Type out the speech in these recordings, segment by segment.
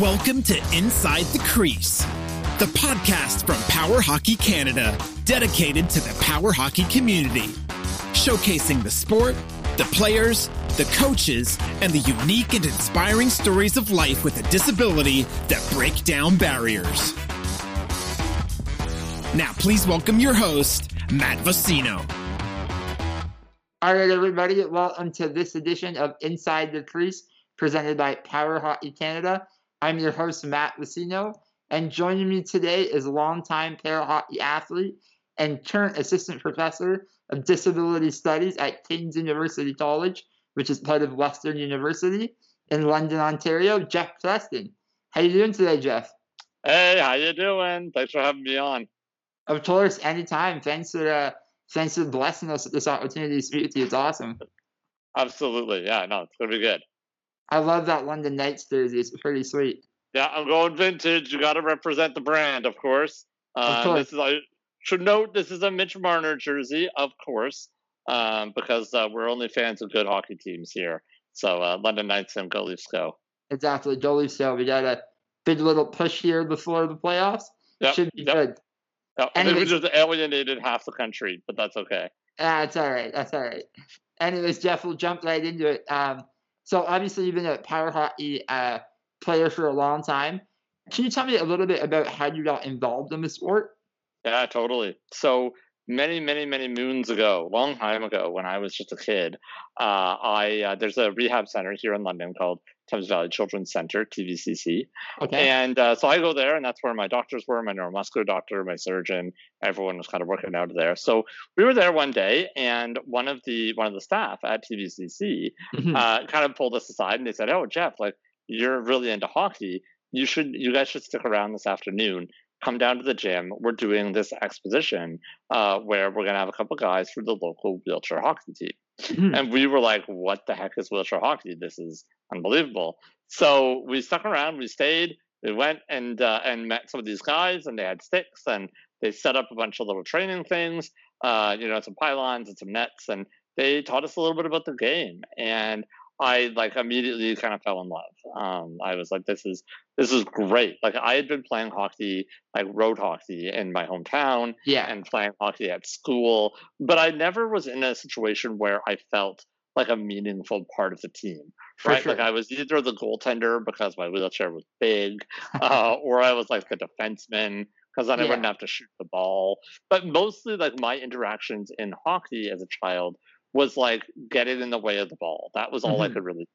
Welcome to Inside the Crease, the podcast from Power Hockey Canada, dedicated to the power hockey community, showcasing the sport, the players, the coaches, and the unique and inspiring stories of life with a disability that break down barriers. Now, please welcome your host, Matt Vocino. All right, everybody, welcome to this edition of Inside the Crease, presented by Power Hockey Canada. I'm your host, Matt Lucino, and joining me today is a longtime para hockey athlete and current assistant professor of disability studies at King's University College, which is part of Western University in London, Ontario, Jeff Preston. How you doing today, Jeff? Hey, how you doing? Thanks for having me on. Of course, anytime. Thanks for uh, thanks for blessing us with this opportunity to speak with you. It's awesome. Absolutely, yeah. No, it's gonna be good. I love that London Knights jersey. It's pretty sweet. Yeah, I'm going vintage. You got to represent the brand, of course. Uh, Of course. This is I should note this is a Mitch Marner jersey, of course, um, because uh, we're only fans of good hockey teams here. So uh, London Knights and Go Leafs go. Exactly. Jolie so we got a big little push here before the playoffs. Yep, Should be yep. good. I think we just alienated half the country, but that's okay. That's all right. That's all right. Anyways, Jeff, we'll jump right into it. Um, so obviously you've been a power hockey uh, player for a long time. Can you tell me a little bit about how you got involved in the sport? Yeah, totally. So many, many, many moons ago, long time ago, when I was just a kid, uh, I uh, there's a rehab center here in London called Thames Valley Children's Center (TVCC), Okay. and uh, so I go there, and that's where my doctors were, my neuromuscular doctor, my surgeon, everyone was kind of working out of there. So we were there one day, and one of the one of the staff at TVCC Mhm. uh, kind of pulled us aside, and they said, "Oh, Jeff, like you're really into hockey. You should, you guys should stick around this afternoon. Come down to the gym. We're doing this exposition uh, where we're gonna have a couple guys for the local wheelchair hockey team." Mhm. And we were like, "What the heck is wheelchair hockey? This is unbelievable." So we stuck around. We stayed. We went and uh, and met some of these guys, and they had sticks, and they set up a bunch of little training things. Uh, you know, some pylons and some nets, and they taught us a little bit about the game. And I like immediately kind of fell in love. Um, I was like, "This is this is great!" Like I had been playing hockey, like road hockey, in my hometown, yeah. and playing hockey at school, but I never was in a situation where I felt like a meaningful part of the team. Right? sure. Like I was either the goaltender because my wheelchair was big, uh, or I was like the defenseman because then I wouldn't have to shoot the ball. But mostly, like my interactions in hockey as a child was like get it in the way of the ball. That was all I Mhm. could really.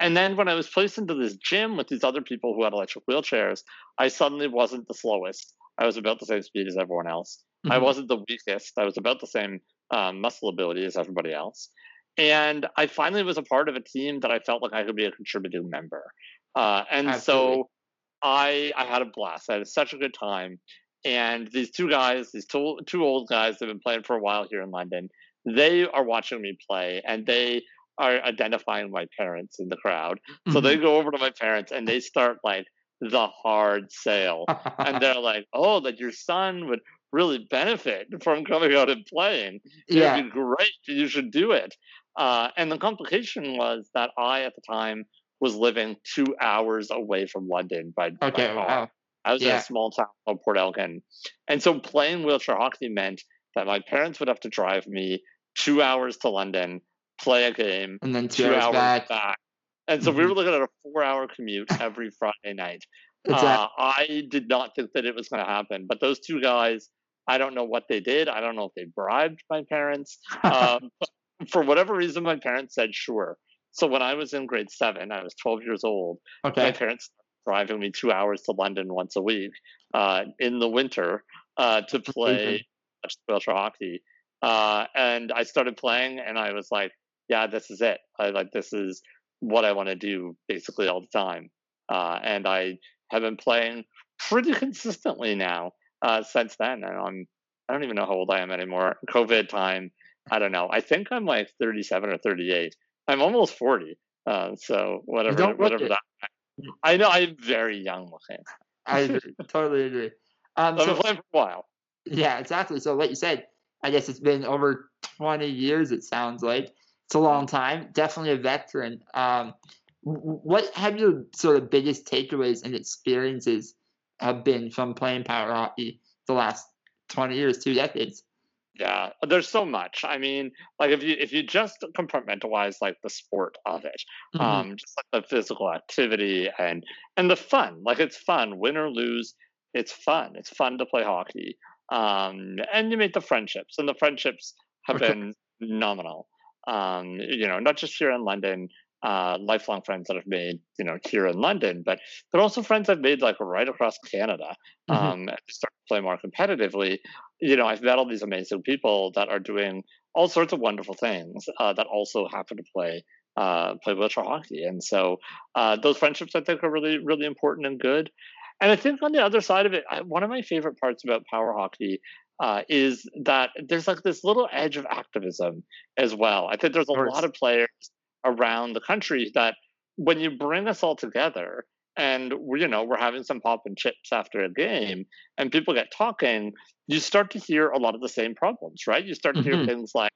And then when I was placed into this gym with these other people who had electric wheelchairs, I suddenly wasn't the slowest. I was about the same speed as everyone else. I Mhm. wasn't the weakest. I was about the same um, muscle ability as everybody else. And I finally was a part of a team that I felt like I could be a contributing member. Uh, and Absolutely. so I I had a blast. I had such a good time. And these two guys, these two two old guys have been playing for a while here in London, they are watching me play and they are identifying my parents in the crowd. So they Mhm. go over to my parents and they start like the hard sale and they're like, "Oh, that your son would really benefit from coming out and playing. It yeah. would be great. You should do it." Uh, and the complication was that I, at the time, was living two hours away from London by, by car. Wow. I was in a small town called Port Elgin, and so playing wheelchair hockey meant that my parents would have to drive me two hours to London, play a game, And then two, two hours, hours back. And so we Mhm. were looking at a four-hour commute every Friday night. Uh, I did not think that it was going to happen, but those two guys, I don't know what they did. I don't know if they bribed my parents. Um, but for whatever reason, my parents said sure. So when I was in grade seven, I was 12 years old. Okay. My parents driving me two hours to London once a week uh, in the winter uh, to play wheelchair hockey. Uh, and I started playing, and I was like, "Yeah, this is it. I like this is what I want to do basically all the time." Uh, and I have been playing pretty consistently now uh, since then. And I'm I don't even know how old I am anymore. COVID time, I don't know. I think I'm like 37 or 38. I'm almost 40. Uh, so whatever, whatever it. that. I know I'm very young looking. I agree. totally agree. Um, I've been playing for a while. yeah, exactly. So, like you said, I guess it's been over 20 years, it sounds like. It's a long time. Definitely a veteran. Um, what have your sort of biggest takeaways and experiences have been from playing power hockey the last 20 years, two decades? Yeah, there's so much. I mean, like if you if you just compartmentalize like the sport of it, mm-hmm. um, just like the physical activity and and the fun. Like it's fun, win or lose, it's fun. It's fun to play hockey. Um, and you make the friendships, and the friendships have been nominal. Um, you know, not just here in London, uh, lifelong friends that I've made, you know, here in London, but but also friends I've made like right across Canada. Mm-hmm. Um, start to play more competitively. You know, I've met all these amazing people that are doing all sorts of wonderful things uh, that also happen to play uh, play wheelchair hockey, and so uh, those friendships I think are really really important and good. And I think on the other side of it, one of my favorite parts about power hockey uh, is that there's like this little edge of activism as well. I think there's a lot of players around the country that when you bring us all together and we, you know we're having some pop and chips after a game and people get talking you start to hear a lot of the same problems right? You start to mm-hmm. hear things like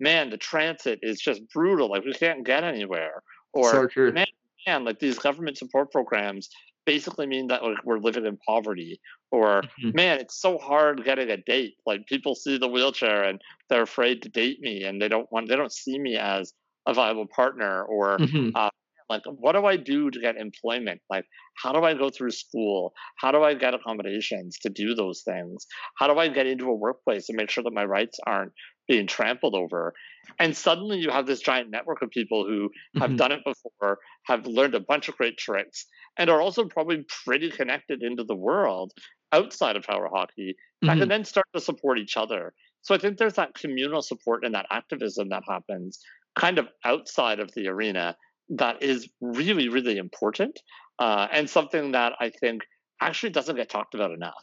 man the transit is just brutal. Like we can't get anywhere. Or so man, man like these government support programs basically mean that like, we're living in poverty or mm-hmm. man it's so hard getting a date like people see the wheelchair and they're afraid to date me and they don't want they don't see me as a viable partner or mm-hmm. uh, like what do i do to get employment like how do i go through school how do i get accommodations to do those things how do i get into a workplace and make sure that my rights aren't being trampled over and suddenly you have this giant network of people who have mm-hmm. done it before have learned a bunch of great tricks and are also probably pretty connected into the world outside of power hockey mm-hmm. can then start to support each other so i think there's that communal support and that activism that happens kind of outside of the arena that is really, really important uh, and something that I think actually doesn't get talked about enough.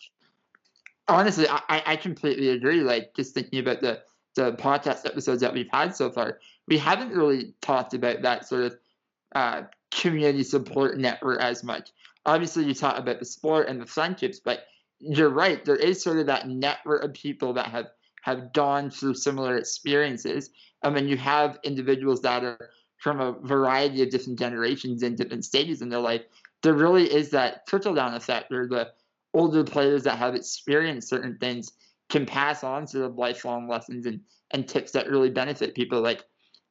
Honestly, I, I completely agree. Like, just thinking about the, the podcast episodes that we've had so far, we haven't really talked about that sort of uh, community support network as much. Obviously, you talk about the sport and the friendships, but you're right. There is sort of that network of people that have have gone through similar experiences. I mean, you have individuals that are from a variety of different generations and different stages in their life, there really is that trickle down effect where the older players that have experienced certain things can pass on sort of lifelong lessons and, and tips that really benefit people. Like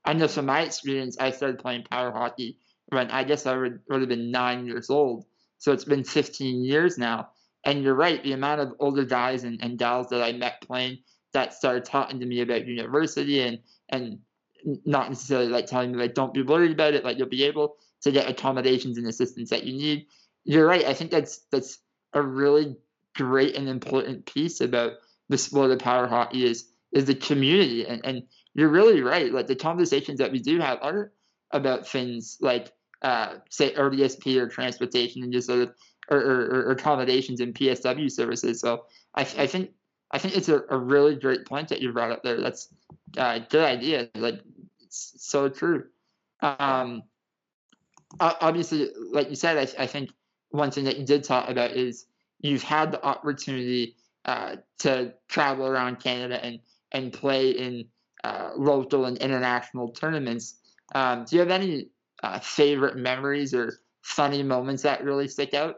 I know from my experience, I started playing power hockey when I guess I would, would have been nine years old. So it's been 15 years now. And you're right, the amount of older guys and, and gals that I met playing that started talking to me about university and and not necessarily like telling me like don't be worried about it, like you'll be able to get accommodations and assistance that you need. You're right. I think that's that's a really great and important piece about the sport of power hockey is is the community and, and you're really right. Like the conversations that we do have are about things like uh, say RDSP or transportation and just sort of or, or, or accommodations and PSW services. So I, I think I think it's a, a really great point that you brought up there. That's a uh, good idea. Like, it's so true. Um, obviously, like you said, I, I think one thing that you did talk about is you've had the opportunity uh, to travel around Canada and, and play in uh, local and international tournaments. Um, do you have any uh, favorite memories or funny moments that really stick out?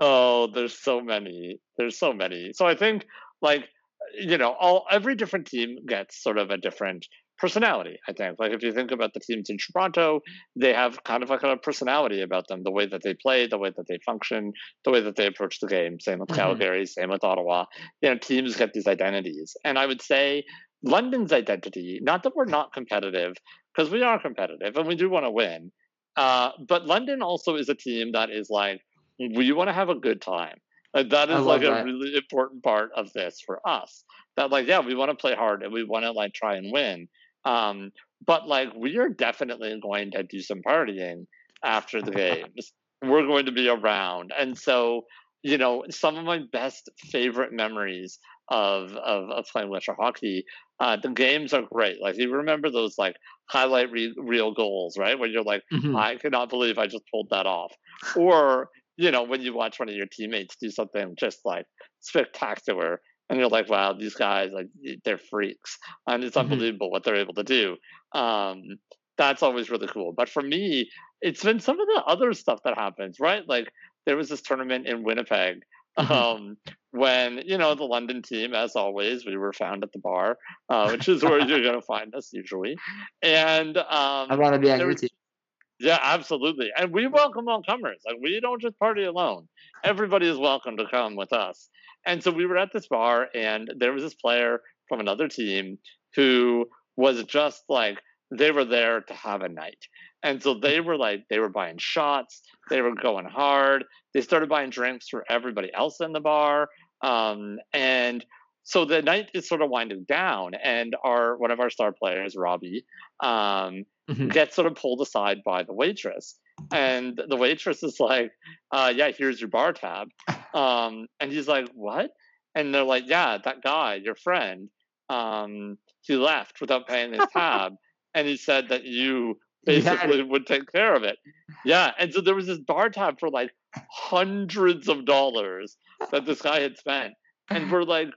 Oh, there's so many. There's so many. So I think like you know, all every different team gets sort of a different personality. I think, like if you think about the teams in Toronto, they have kind of like a personality about them, the way that they play, the way that they function, the way that they approach the game. Same with mm-hmm. Calgary, same with Ottawa. You know, teams get these identities, and I would say London's identity, not that we're not competitive, because we are competitive and we do want to win. Uh, but London also is a team that is like, we want to have a good time. Like that is like that. a really important part of this for us. That like, yeah, we want to play hard and we want to like try and win. Um, but like we are definitely going to do some partying after the games. We're going to be around. And so, you know, some of my best favorite memories of of, of playing wheelchair hockey. Uh, the games are great. Like you remember those like highlight re- reel goals, right? Where you're like, mm-hmm. I cannot believe I just pulled that off. Or you know, when you watch one of your teammates do something just like spectacular, and you're like, wow, these guys, like, they're freaks, and it's mm-hmm. unbelievable what they're able to do. Um, that's always really cool. But for me, it's been some of the other stuff that happens, right? Like there was this tournament in Winnipeg mm-hmm. um, when you know the London team, as always, we were found at the bar, uh, which is where you're going to find us usually. And um, I want to be on your team. Yeah, absolutely. And we welcome all comers. Like we don't just party alone. Everybody is welcome to come with us. And so we were at this bar, and there was this player from another team who was just like they were there to have a night. And so they were like, they were buying shots, they were going hard. They started buying drinks for everybody else in the bar. Um, and so the night is sort of winding down, and our one of our star players, Robbie, um, mm-hmm. gets sort of pulled aside by the waitress. And the waitress is like, uh, yeah, here's your bar tab. Um, and he's like, what? And they're like, yeah, that guy, your friend, um, he left without paying his tab. and he said that you basically would take care of it. Yeah. And so there was this bar tab for like hundreds of dollars that this guy had spent. And we're like,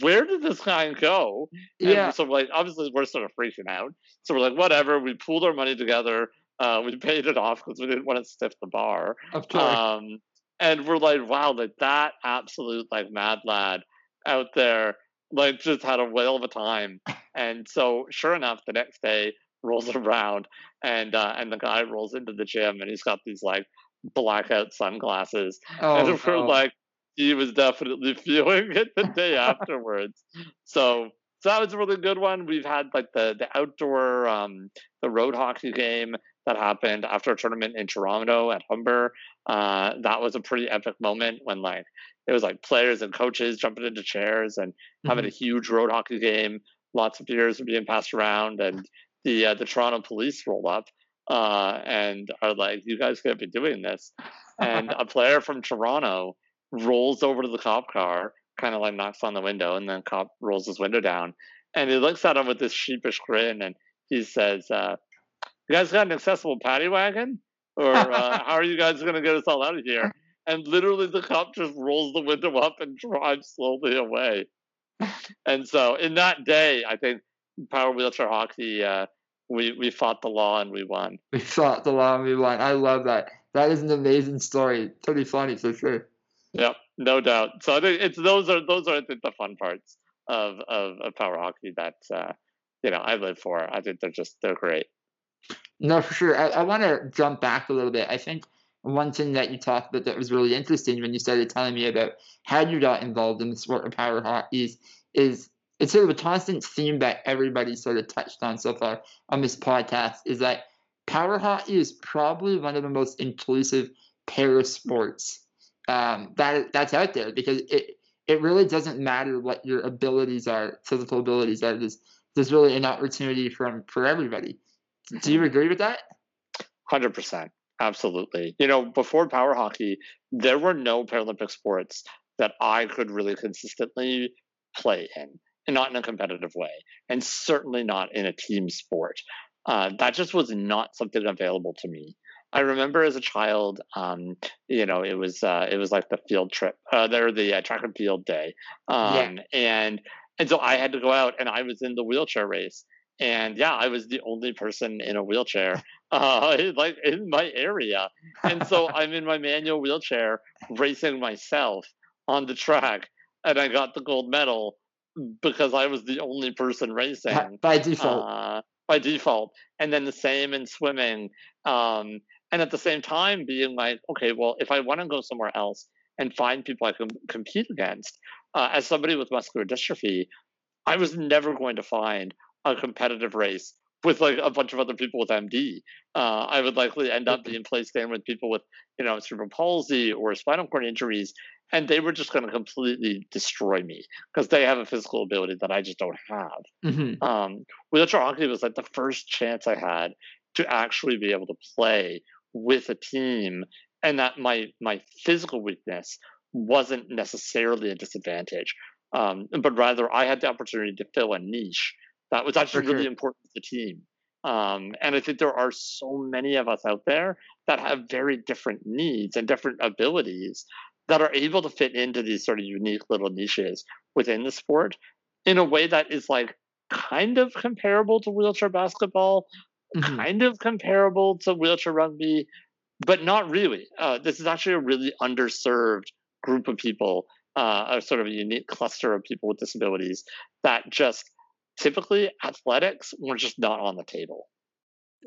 where did this guy go? And yeah. So like obviously we're sort of freaking out. So we're like, whatever. We pooled our money together. Uh, we paid it off because we didn't want to stiff the bar. Of course. Um, and we're like, wow, like that absolute like mad lad out there, like just had a whale of a time. And so sure enough, the next day rolls around and uh, and the guy rolls into the gym and he's got these like blackout sunglasses. Oh, and we're like, he was definitely feeling it the day afterwards. So so that was a really good one. We've had like the the outdoor um, the road hockey game that happened after a tournament in Toronto at Humber. Uh, that was a pretty epic moment when like it was like players and coaches jumping into chairs and mm-hmm. having a huge road hockey game. Lots of beers were being passed around, and the uh, the Toronto police roll up uh, and are like, "You guys can't be doing this." And a player from Toronto rolls over to the cop car, kind of like knocks on the window, and then cop rolls his window down, and he looks at him with this sheepish grin, and he says, uh, "You guys got an accessible paddy wagon, or uh, how are you guys going to get us all out of here?" And literally, the cop just rolls the window up and drives slowly away. And so, in that day, I think power wheelchair hockey, uh, we we fought the law and we won. We fought the law and we won. I love that. That is an amazing story. Pretty funny for sure. Yep, no doubt. So I think it's those are those are I think the fun parts of of, of power hockey that uh, you know I live for. I think they're just they're great. No, for sure. I, I want to jump back a little bit. I think one thing that you talked about that was really interesting when you started telling me about how you got involved in the sport of power hockey is, is it's sort of a constant theme that everybody sort of touched on so far on this podcast is that power hockey is probably one of the most inclusive para sports um, that that's out there because it it really doesn't matter what your abilities are, physical abilities are. There's there's really an opportunity for for everybody. Do you agree with that? Hundred percent, absolutely. You know, before power hockey, there were no Paralympic sports that I could really consistently play in and not in a competitive way, and certainly not in a team sport. Uh, that just was not something available to me. I remember as a child, um, you know, it was uh, it was like the field trip, uh, there the uh, track and field day, um, yeah. and and so I had to go out, and I was in the wheelchair race, and yeah, I was the only person in a wheelchair, uh, like in my area, and so I'm in my manual wheelchair racing myself on the track, and I got the gold medal because I was the only person racing by default. Uh, by default, and then the same in swimming. Um, and at the same time, being like, okay, well, if I want to go somewhere else and find people I can compete against, uh, as somebody with muscular dystrophy, I was never going to find a competitive race with like a bunch of other people with MD. Uh, I would likely end up being placed in with people with, you know, cerebral palsy or spinal cord injuries, and they were just going to completely destroy me because they have a physical ability that I just don't have. Mm-hmm. Um, wheelchair hockey was like the first chance I had to actually be able to play with a team, and that my my physical weakness wasn't necessarily a disadvantage, um, but rather I had the opportunity to fill a niche that was actually really important to the team. Um, and I think there are so many of us out there that have very different needs and different abilities that are able to fit into these sort of unique little niches within the sport in a way that is like kind of comparable to wheelchair basketball, mm-hmm. kind of comparable to wheelchair rugby, but not really. Uh, this is actually a really underserved group of people, uh, a sort of a unique cluster of people with disabilities that just typically athletics were just not on the table.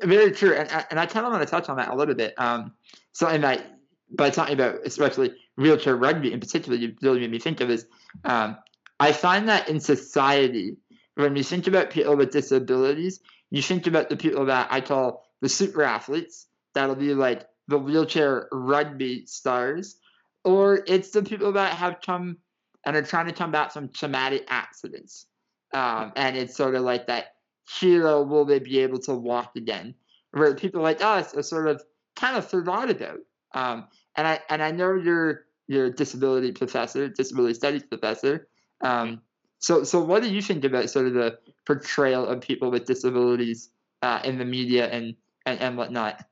Very true, and and I kind of want to touch on that a little bit. Um, something that by talking about especially wheelchair rugby in particular, you really made me think of is um, I find that in society, when you think about people with disabilities, you think about the people that I call the super athletes. That'll be like the wheelchair rugby stars, or it's the people that have come and are trying to combat some traumatic accidents. Um, and it's sort of like that hero will they be able to walk again? Where people like us are sort of kind of forgot about. Um, and I and I know you're you're disability professor, disability studies professor. Um, so so what do you think about sort of the portrayal of people with disabilities uh, in the media and, and and whatnot?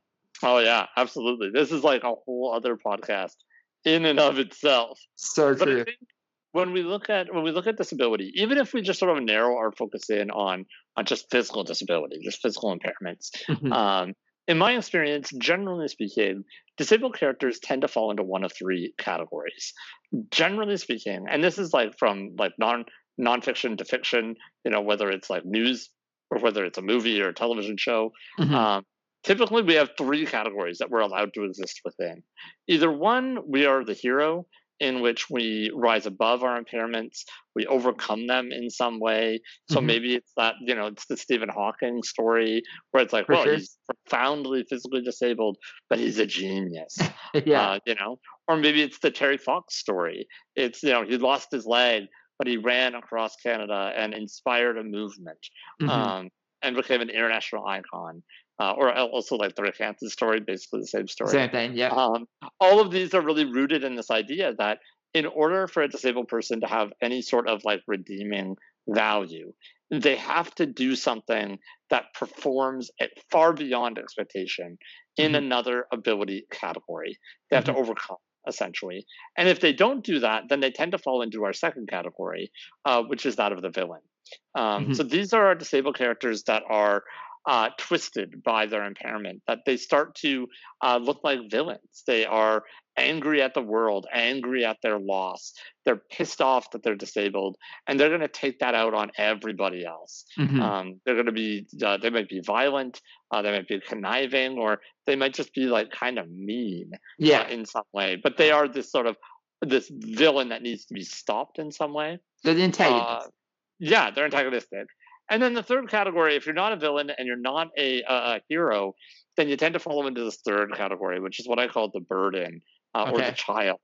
Oh yeah, absolutely. This is like a whole other podcast in and of itself. So but true. When we look at when we look at disability, even if we just sort of narrow our focus in on on just physical disability, just physical impairments, mm-hmm. um, in my experience, generally speaking, disabled characters tend to fall into one of three categories. Generally speaking, and this is like from like non nonfiction to fiction, you know, whether it's like news or whether it's a movie or a television show. Mm-hmm. Um, typically, we have three categories that we're allowed to exist within. Either one, we are the hero, in which we rise above our impairments, we overcome them in some way. So mm-hmm. maybe it's that, you know, it's the Stephen Hawking story where it's like, For well, sure. he's profoundly physically disabled, but he's a genius. yeah. Uh, you know, or maybe it's the Terry Fox story. It's, you know, he lost his leg, but he ran across Canada and inspired a movement mm-hmm. um, and became an international icon uh, or also like the Rick Hansen story, basically the same story. Same thing, yeah. Um, all of these are really rooted in this idea that in order for a disabled person to have any sort of like redeeming value, they have to do something that performs at far beyond expectation in mm-hmm. another ability category. They have mm-hmm. to overcome essentially. And if they don't do that, then they tend to fall into our second category, uh, which is that of the villain. Um, mm-hmm. So these are our disabled characters that are uh, twisted by their impairment, that they start to uh, look like villains. They are angry at the world, angry at their loss. They're pissed off that they're disabled, and they're going to take that out on everybody else. Mm-hmm. Um, they're going to be, uh, they might be violent, uh, they might be conniving, or they might just be like kind of mean, uh, yeah, in some way. But they are this sort of this villain that needs to be stopped in some way. They're the antagonist. Uh, yeah, they're antagonistic. And then the third category, if you're not a villain and you're not a, a hero, then you tend to fall into this third category, which is what I call the burden uh, okay. or the child.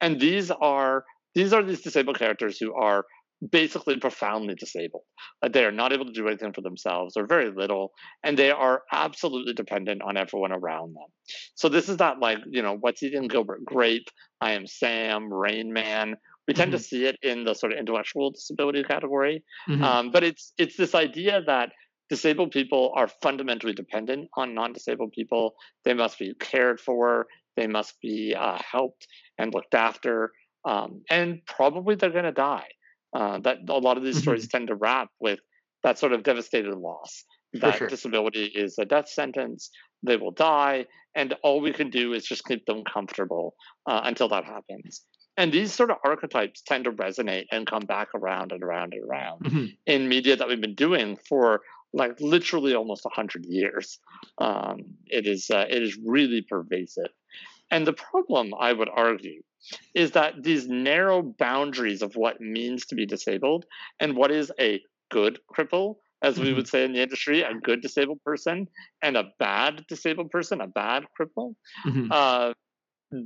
And these are these are these disabled characters who are basically profoundly disabled. they are not able to do anything for themselves or very little, and they are absolutely dependent on everyone around them. So this is not like, you know, what's eating Gilbert Grape, I am Sam, Rain Man, we tend mm-hmm. to see it in the sort of intellectual disability category, mm-hmm. um, but it's it's this idea that disabled people are fundamentally dependent on non-disabled people. They must be cared for. They must be uh, helped and looked after, um, and probably they're going to die. Uh, that a lot of these mm-hmm. stories tend to wrap with that sort of devastated loss. That sure. disability is a death sentence. They will die, and all we can do is just keep them comfortable uh, until that happens. And these sort of archetypes tend to resonate and come back around and around and around mm-hmm. in media that we've been doing for like literally almost 100 years. Um, it is uh, it is really pervasive. And the problem, I would argue, is that these narrow boundaries of what means to be disabled and what is a good cripple, as we mm-hmm. would say in the industry, a good disabled person and a bad disabled person, a bad cripple, mm-hmm. uh,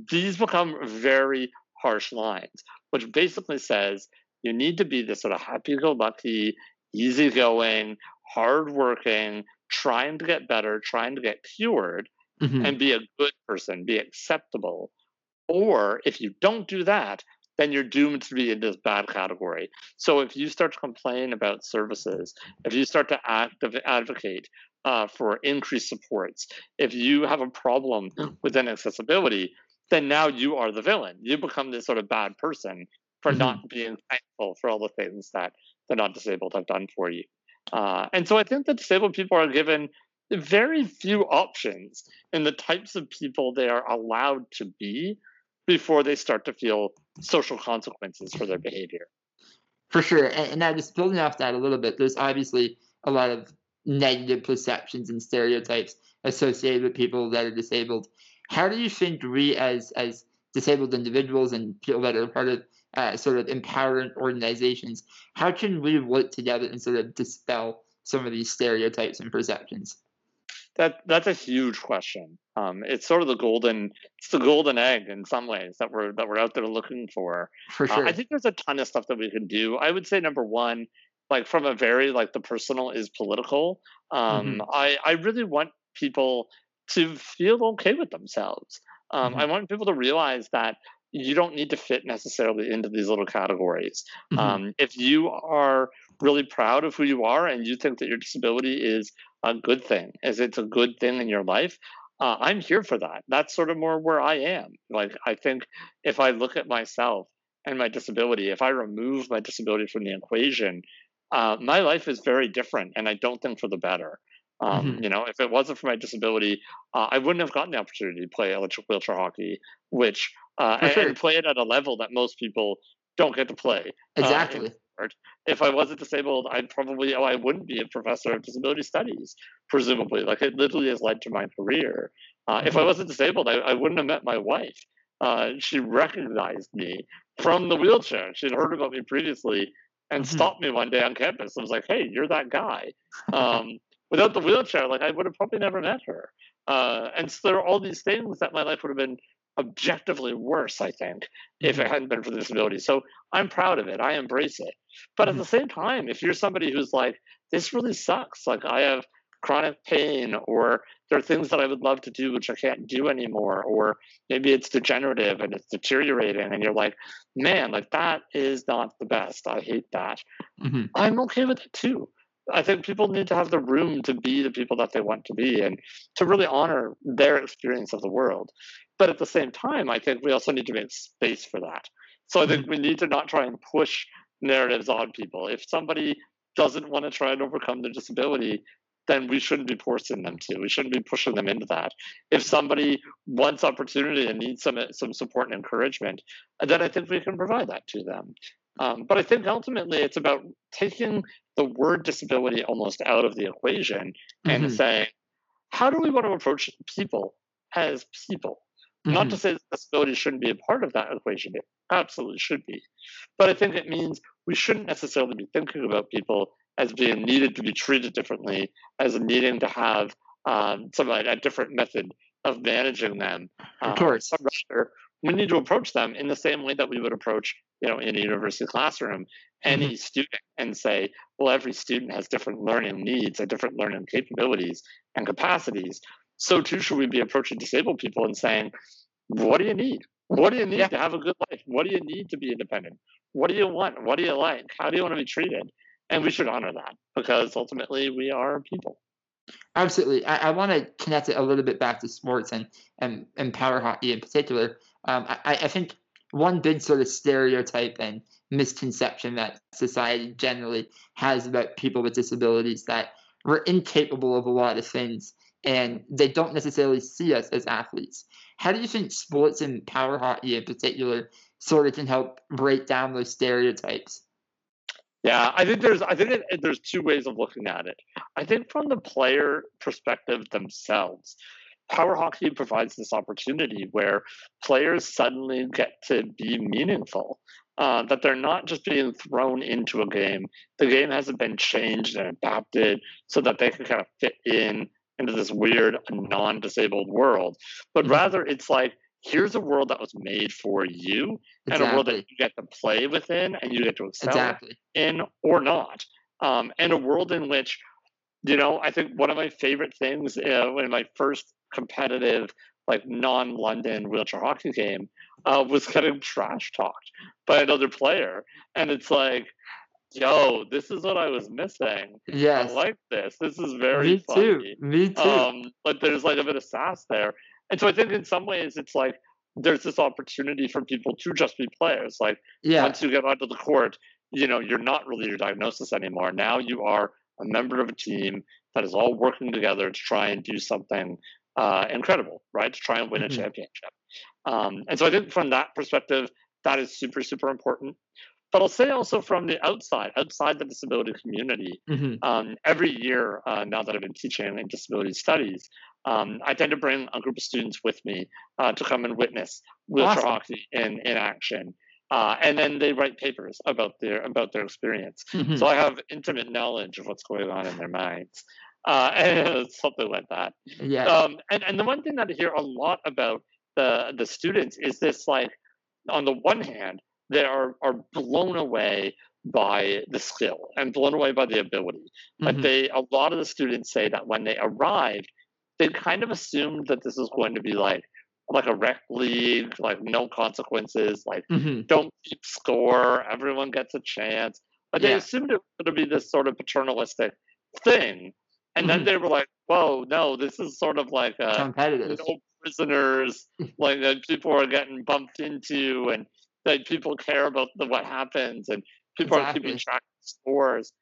these become very harsh lines, which basically says you need to be this sort of happy-go-lucky, easygoing, hardworking, trying to get better, trying to get cured, mm-hmm. and be a good person, be acceptable. Or if you don't do that, then you're doomed to be in this bad category. So if you start to complain about services, if you start to act, advocate uh, for increased supports, if you have a problem with inaccessibility, then now you are the villain. You become this sort of bad person for mm-hmm. not being thankful for all the things that the non disabled have done for you. Uh, and so I think that disabled people are given very few options in the types of people they are allowed to be before they start to feel social consequences for their behavior. For sure. And, and now just building off that a little bit, there's obviously a lot of negative perceptions and stereotypes associated with people that are disabled. How do you think we as as disabled individuals and people that are part of uh, sort of empowering organizations, how can we work together and sort of dispel some of these stereotypes and perceptions? That that's a huge question. Um, it's sort of the golden it's the golden egg in some ways that we're that we're out there looking for. For sure. Uh, I think there's a ton of stuff that we can do. I would say number one, like from a very like the personal is political. Um, mm-hmm. I I really want people to feel okay with themselves. Um, mm-hmm. I want people to realize that you don't need to fit necessarily into these little categories. Mm-hmm. Um, if you are really proud of who you are and you think that your disability is a good thing, as it's a good thing in your life, uh, I'm here for that. That's sort of more where I am. Like, I think if I look at myself and my disability, if I remove my disability from the equation, uh, my life is very different, and I don't think for the better. Um, mm-hmm. You know, if it wasn't for my disability, uh, I wouldn't have gotten the opportunity to play electric wheelchair hockey, which uh, and, sure. and, play it at a level that most people don't get to play. Uh, exactly. Uh, if I wasn't disabled, I'd probably oh I wouldn't be a professor of disability studies, presumably. Like it literally has led to my career. Uh, mm-hmm. If I mm-hmm. wasn't disabled, I, I, wouldn't have met my wife. Uh, she recognized me from the wheelchair. She'd heard about me previously and mm-hmm. stopped me one day on campus. I was like, "Hey, you're that guy." Um, without the wheelchair, like I would have probably never met her. Uh, and so there are all these things that my life would have been objectively worse, I think, if it mm-hmm. hadn't been for the disability. So I'm proud of it. I embrace it. But at mm-hmm. the same time, if you're somebody who's like, this really sucks, like I have chronic pain, or there are things that I would love to do which I can't do anymore, or maybe it's degenerative and it's deteriorating, and you're like, man, like that is not the best. I hate that. Mm-hmm. I'm okay with it too. I think people need to have the room to be the people that they want to be and to really honor their experience of the world. But at the same time, I think we also need to make space for that. So I think mm-hmm. we need to not try and push narratives on people. If somebody doesn't want to try and overcome their disability, then we shouldn't be forcing them to. We shouldn't be pushing them into that. If somebody wants opportunity and needs some some support and encouragement, then I think we can provide that to them. Um, but I think ultimately it's about taking the word disability almost out of the equation mm-hmm. and saying, how do we want to approach people as people? Mm-hmm. Not to say that disability shouldn't be a part of that equation, it absolutely should be. But I think it means we shouldn't necessarily be thinking about people as being needed to be treated differently, as needing to have um, some a different method of managing them. Of course. Um, rather, we need to approach them in the same way that we would approach, you know, in a university classroom, any mm-hmm. student and say, well, every student has different learning needs and different learning capabilities and capacities. So too should we be approaching disabled people and saying, what do you need? What do you need yeah. to have a good life? What do you need to be independent? What do you want? What do you like? How do you want to be treated? And we should honor that because ultimately we are people. Absolutely. I, I want to connect it a little bit back to sports and, and, and power hockey in particular. Um, I, I think one big sort of stereotype and misconception that society generally has about people with disabilities that we're incapable of a lot of things and they don't necessarily see us as athletes. How do you think sports and power hockey in particular sort of can help break down those stereotypes? Yeah, I think there's I think there's two ways of looking at it. I think from the player perspective themselves, power hockey provides this opportunity where players suddenly get to be meaningful. Uh, that they're not just being thrown into a game. The game hasn't been changed and adapted so that they can kind of fit in into this weird non-disabled world, but mm-hmm. rather it's like here's a world that was made for you exactly. and a world that you get to play within and you get to excel exactly. in or not. Um, and a world in which, you know, I think one of my favorite things uh, in my first competitive like non-London wheelchair hockey game uh, was getting trash talked by another player, and it's like, yo, this is what I was missing. Yes, I like this. This is very me funny. too. Me too. Um, but there's like a bit of sass there, and so I think in some ways it's like there's this opportunity for people to just be players. Like yeah. once you get onto the court, you know, you're not really your diagnosis anymore. Now you are a member of a team that is all working together to try and do something uh, incredible, right? To try and win a mm-hmm. championship. Um, and so I think from that perspective, that is super, super important. But I'll say also from the outside, outside the disability community, mm-hmm. um, every year uh, now that I've been teaching in disability studies, um, I tend to bring a group of students with me uh, to come and witness wheelchair awesome. hockey in, in action. Uh, and then they write papers about their about their experience. Mm-hmm. So I have intimate knowledge of what's going on in their minds, uh, and something like that. Yeah. Um, and and the one thing that I hear a lot about the the students is this like, on the one hand, they are are blown away by the skill and blown away by the ability. Mm-hmm. But they a lot of the students say that when they arrived, they kind of assumed that this was going to be like like a rec league, like no consequences, like mm-hmm. don't keep score, everyone gets a chance. But they yeah. assumed it was going to be this sort of paternalistic thing. And mm-hmm. then they were like, whoa, no, this is sort of like a competitive. No prisoners, like that people are getting bumped into and that people care about the, what happens and people exactly. are keeping track of scores.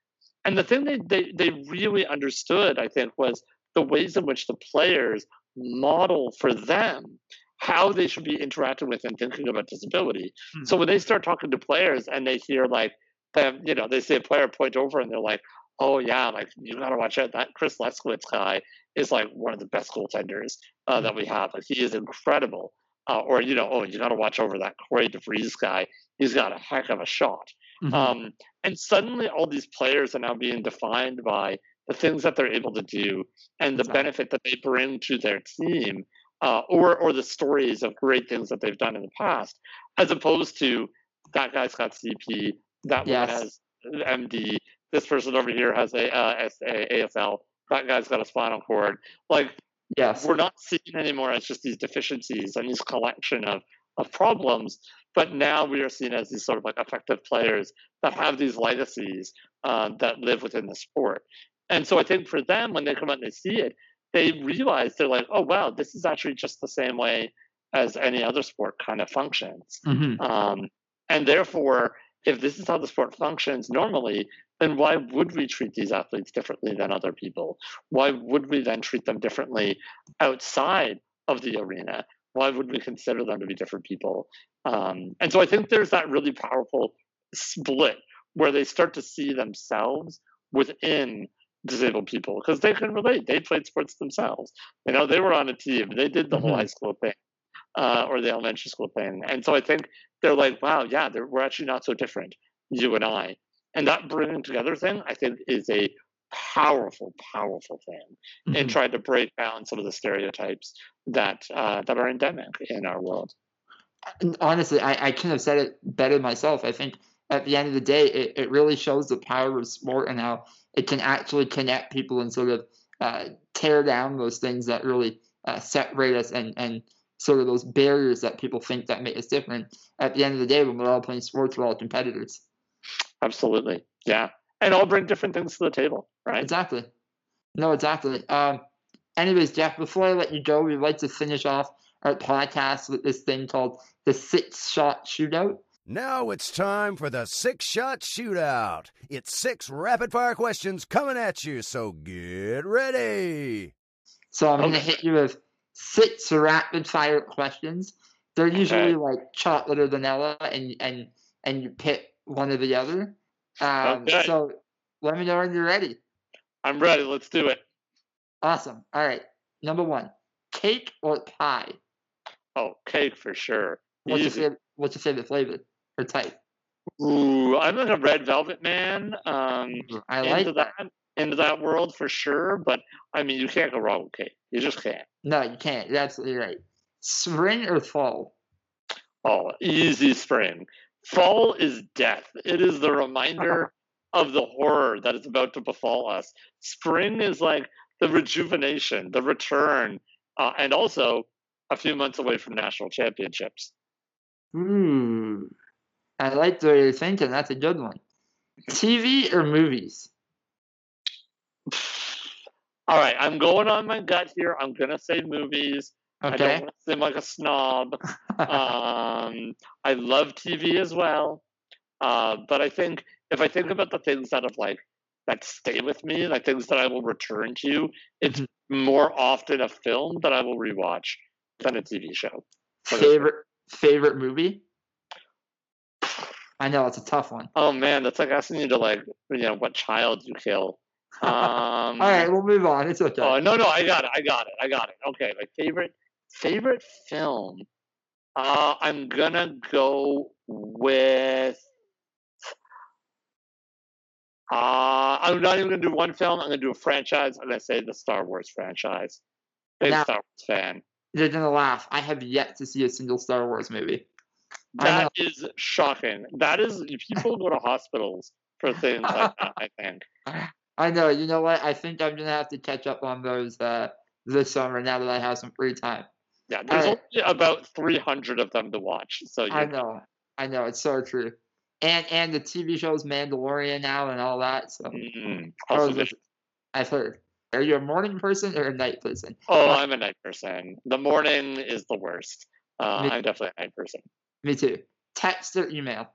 And the thing they, they, they really understood, I think, was the ways in which the players model for them how they should be interacting with and thinking about disability. Mm-hmm. So when they start talking to players and they hear like them, you know, they see a player point over and they're like, "Oh yeah, like you got to watch out. That Chris Leskowitz guy is like one of the best goaltenders uh, that we have. Like he is incredible." Uh, or you know, oh, you got to watch over that Corey DeVries guy. He's got a heck of a shot. Mm-hmm. Um, and suddenly, all these players are now being defined by the things that they're able to do and the benefit that they bring to their team, uh, or or the stories of great things that they've done in the past, as opposed to that guy's got CP, that yes. one has MD, this person over here has a, uh, a ASL, that guy's got a spinal cord. Like, yes, we're not seeing anymore as just these deficiencies and this collection of of problems, but now we are seen as these sort of like effective players that have these legacies uh, that live within the sport. And so I think for them, when they come out and they see it, they realize they're like, oh, wow, this is actually just the same way as any other sport kind of functions. Mm-hmm. Um, and therefore, if this is how the sport functions normally, then why would we treat these athletes differently than other people? Why would we then treat them differently outside of the arena? Why would we consider them to be different people? Um, and so I think there's that really powerful split where they start to see themselves within disabled people because they can relate. They played sports themselves. You know, they were on a team. They did the mm-hmm. whole high school thing uh, or the elementary school thing. And so I think they're like, wow, yeah, we're actually not so different, you and I. And that bringing together thing, I think, is a powerful, powerful thing mm-hmm. in trying to break down some of the stereotypes that uh, that are endemic in our world. Honestly, I, I couldn't have said it better myself. I think at the end of the day, it, it really shows the power of sport and how it can actually connect people and sort of uh, tear down those things that really uh, separate us and, and sort of those barriers that people think that make us different. At the end of the day, when we're all playing sports, we're all competitors. Absolutely. Yeah. And all bring different things to the table, right? Exactly. No, exactly. Um, anyways, Jeff, before I let you go, we'd like to finish off our podcast with this thing called the six shot shootout. Now it's time for the six shot shootout. It's six rapid fire questions coming at you, so get ready. So I'm okay. going to hit you with six rapid fire questions. They're usually okay. like chocolate or vanilla, and and and you pick one or the other. Um, okay. So let me know when you're ready. I'm ready. Let's do it. Awesome. All right. Number one, cake or pie? Oh, cake for sure. What's your favorite, what's your favorite flavor? Or type? Ooh, I'm like a red velvet man. Um, I like that. that. Into that world for sure, but I mean, you can't go wrong with cake. You just can't. No, you can't. You're absolutely right. Spring or fall? Oh, easy spring. Fall is death. It is the reminder of the horror that is about to befall us. Spring is like the rejuvenation, the return, uh, and also a few months away from national championships. Hmm. I like the way you're thinking. That's a good one. TV or movies? All right, I'm going on my gut here. I'm gonna say movies. Okay. I don't want to seem like a snob. um, I love TV as well, uh, but I think if I think about the things that have like that stay with me, like things that I will return to. It's Mm-hmm. more often a film that I will rewatch than a TV show. for this one. Favorite favorite movie? I know it's a tough one. Oh man, that's like asking you to like, you know, what child you kill. Um, All right, we'll move on. It's okay. Oh no, no, I got it, I got it, I got it. Okay, my favorite favorite film. Uh, I'm gonna go with. Uh, I'm not even gonna do one film. I'm gonna do a franchise. I'm gonna say the Star Wars franchise. Big Now- Star Wars fan. You're gonna laugh. I have yet to see a single Star Wars movie. That is shocking. That is people go to hospitals for things like that. I think. I know. You know what? I think I'm gonna have to catch up on those uh, this summer now that I have some free time. Yeah, there's only about 300 of them to watch. So you I know. I know. It's so true. And and the TV show's Mandalorian now and all that. So mm-hmm. also I've heard. Are you a morning person or a night person? Oh, I'm a night person. The morning is the worst. Uh, I'm definitely a night person. Me too. Text or email?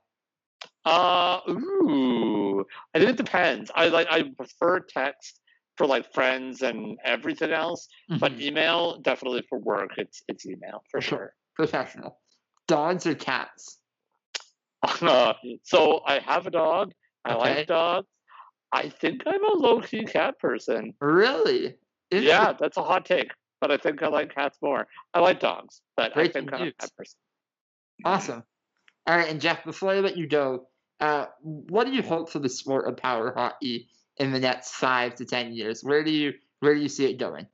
Uh, ooh, I think it depends. I like I prefer text for like friends and everything else, but Mhm. email definitely for work. It's it's email for sure. Professional. Dogs or cats? Uh, so I have a dog. I Okay. like dogs. I think I'm a low key cat person. Really? Yeah, that's a hot take, but I think I like cats more. I like dogs, but I Breaking think I'm a cat person. Awesome. All right, and Jeff, before I let you go, uh, what do you hope for the sport of power hockey in the next five to ten years? Where do you where do you see it going?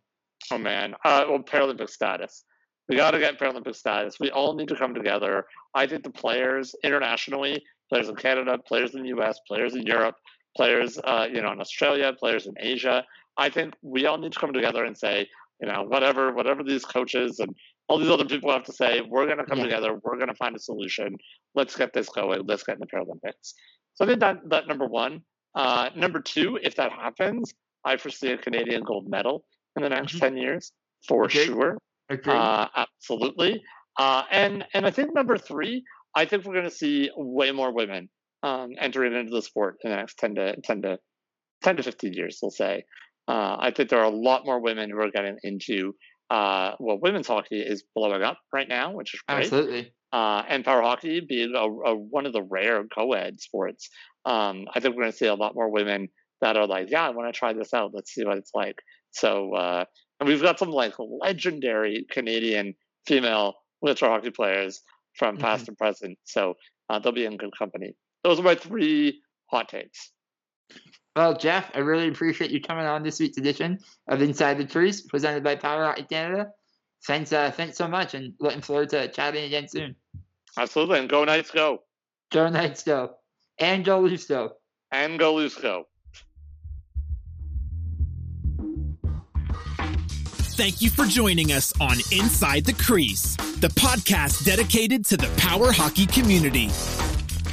Oh man, uh, well, Paralympic status. We got to get Paralympic status. We all need to come together. I think the players internationally, players in Canada, players in the U.S., players in Europe, players, uh, you know, in Australia, players in Asia. I think we all need to come together and say, you know, whatever, whatever these coaches and all these other people have to say, we're going to come Yeah. together. We're going to find a solution. Let's get this going. Let's get in the Paralympics. So I think that that number one. Uh, number two, if that happens, I foresee a Canadian gold medal in the next Mhm. 10 years for Okay. sure. Okay. Uh, absolutely. Uh, and, and I think number three, I think we're going to see way more women um, entering into the sport in the next 10 to 10 to 10 to 15 years, we'll say. Uh, I think there are a lot more women who are getting into, uh, well, women's hockey is blowing up right now, which is great Absolutely. uh, and power hockey being a, a, one of the rare co-ed sports, um, I think we're going to see a lot more women that are like, yeah, I want to try this out. Let's see what it's like. So, uh, and we've got some like legendary Canadian female wheelchair hockey players from Mhm. past and present. So uh, they'll be in good company. Those are my three hot takes. Well, Jeff, I really appreciate you coming on this week's edition of Inside the Crease, presented by Power Hockey Canada. Thanks, uh, thanks so much, and looking forward to chatting again soon. Absolutely. And go Knights, go. Go Knights go, and Joe Lusto. And go Loose, go. Thank you for joining us on Inside the Crease, the podcast dedicated to the power hockey community.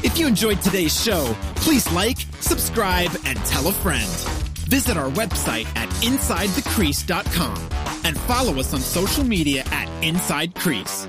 If you enjoyed today's show, please like, subscribe, and tell a friend. Visit our website at InsideTheCrease.com and follow us on social media at Inside Crease.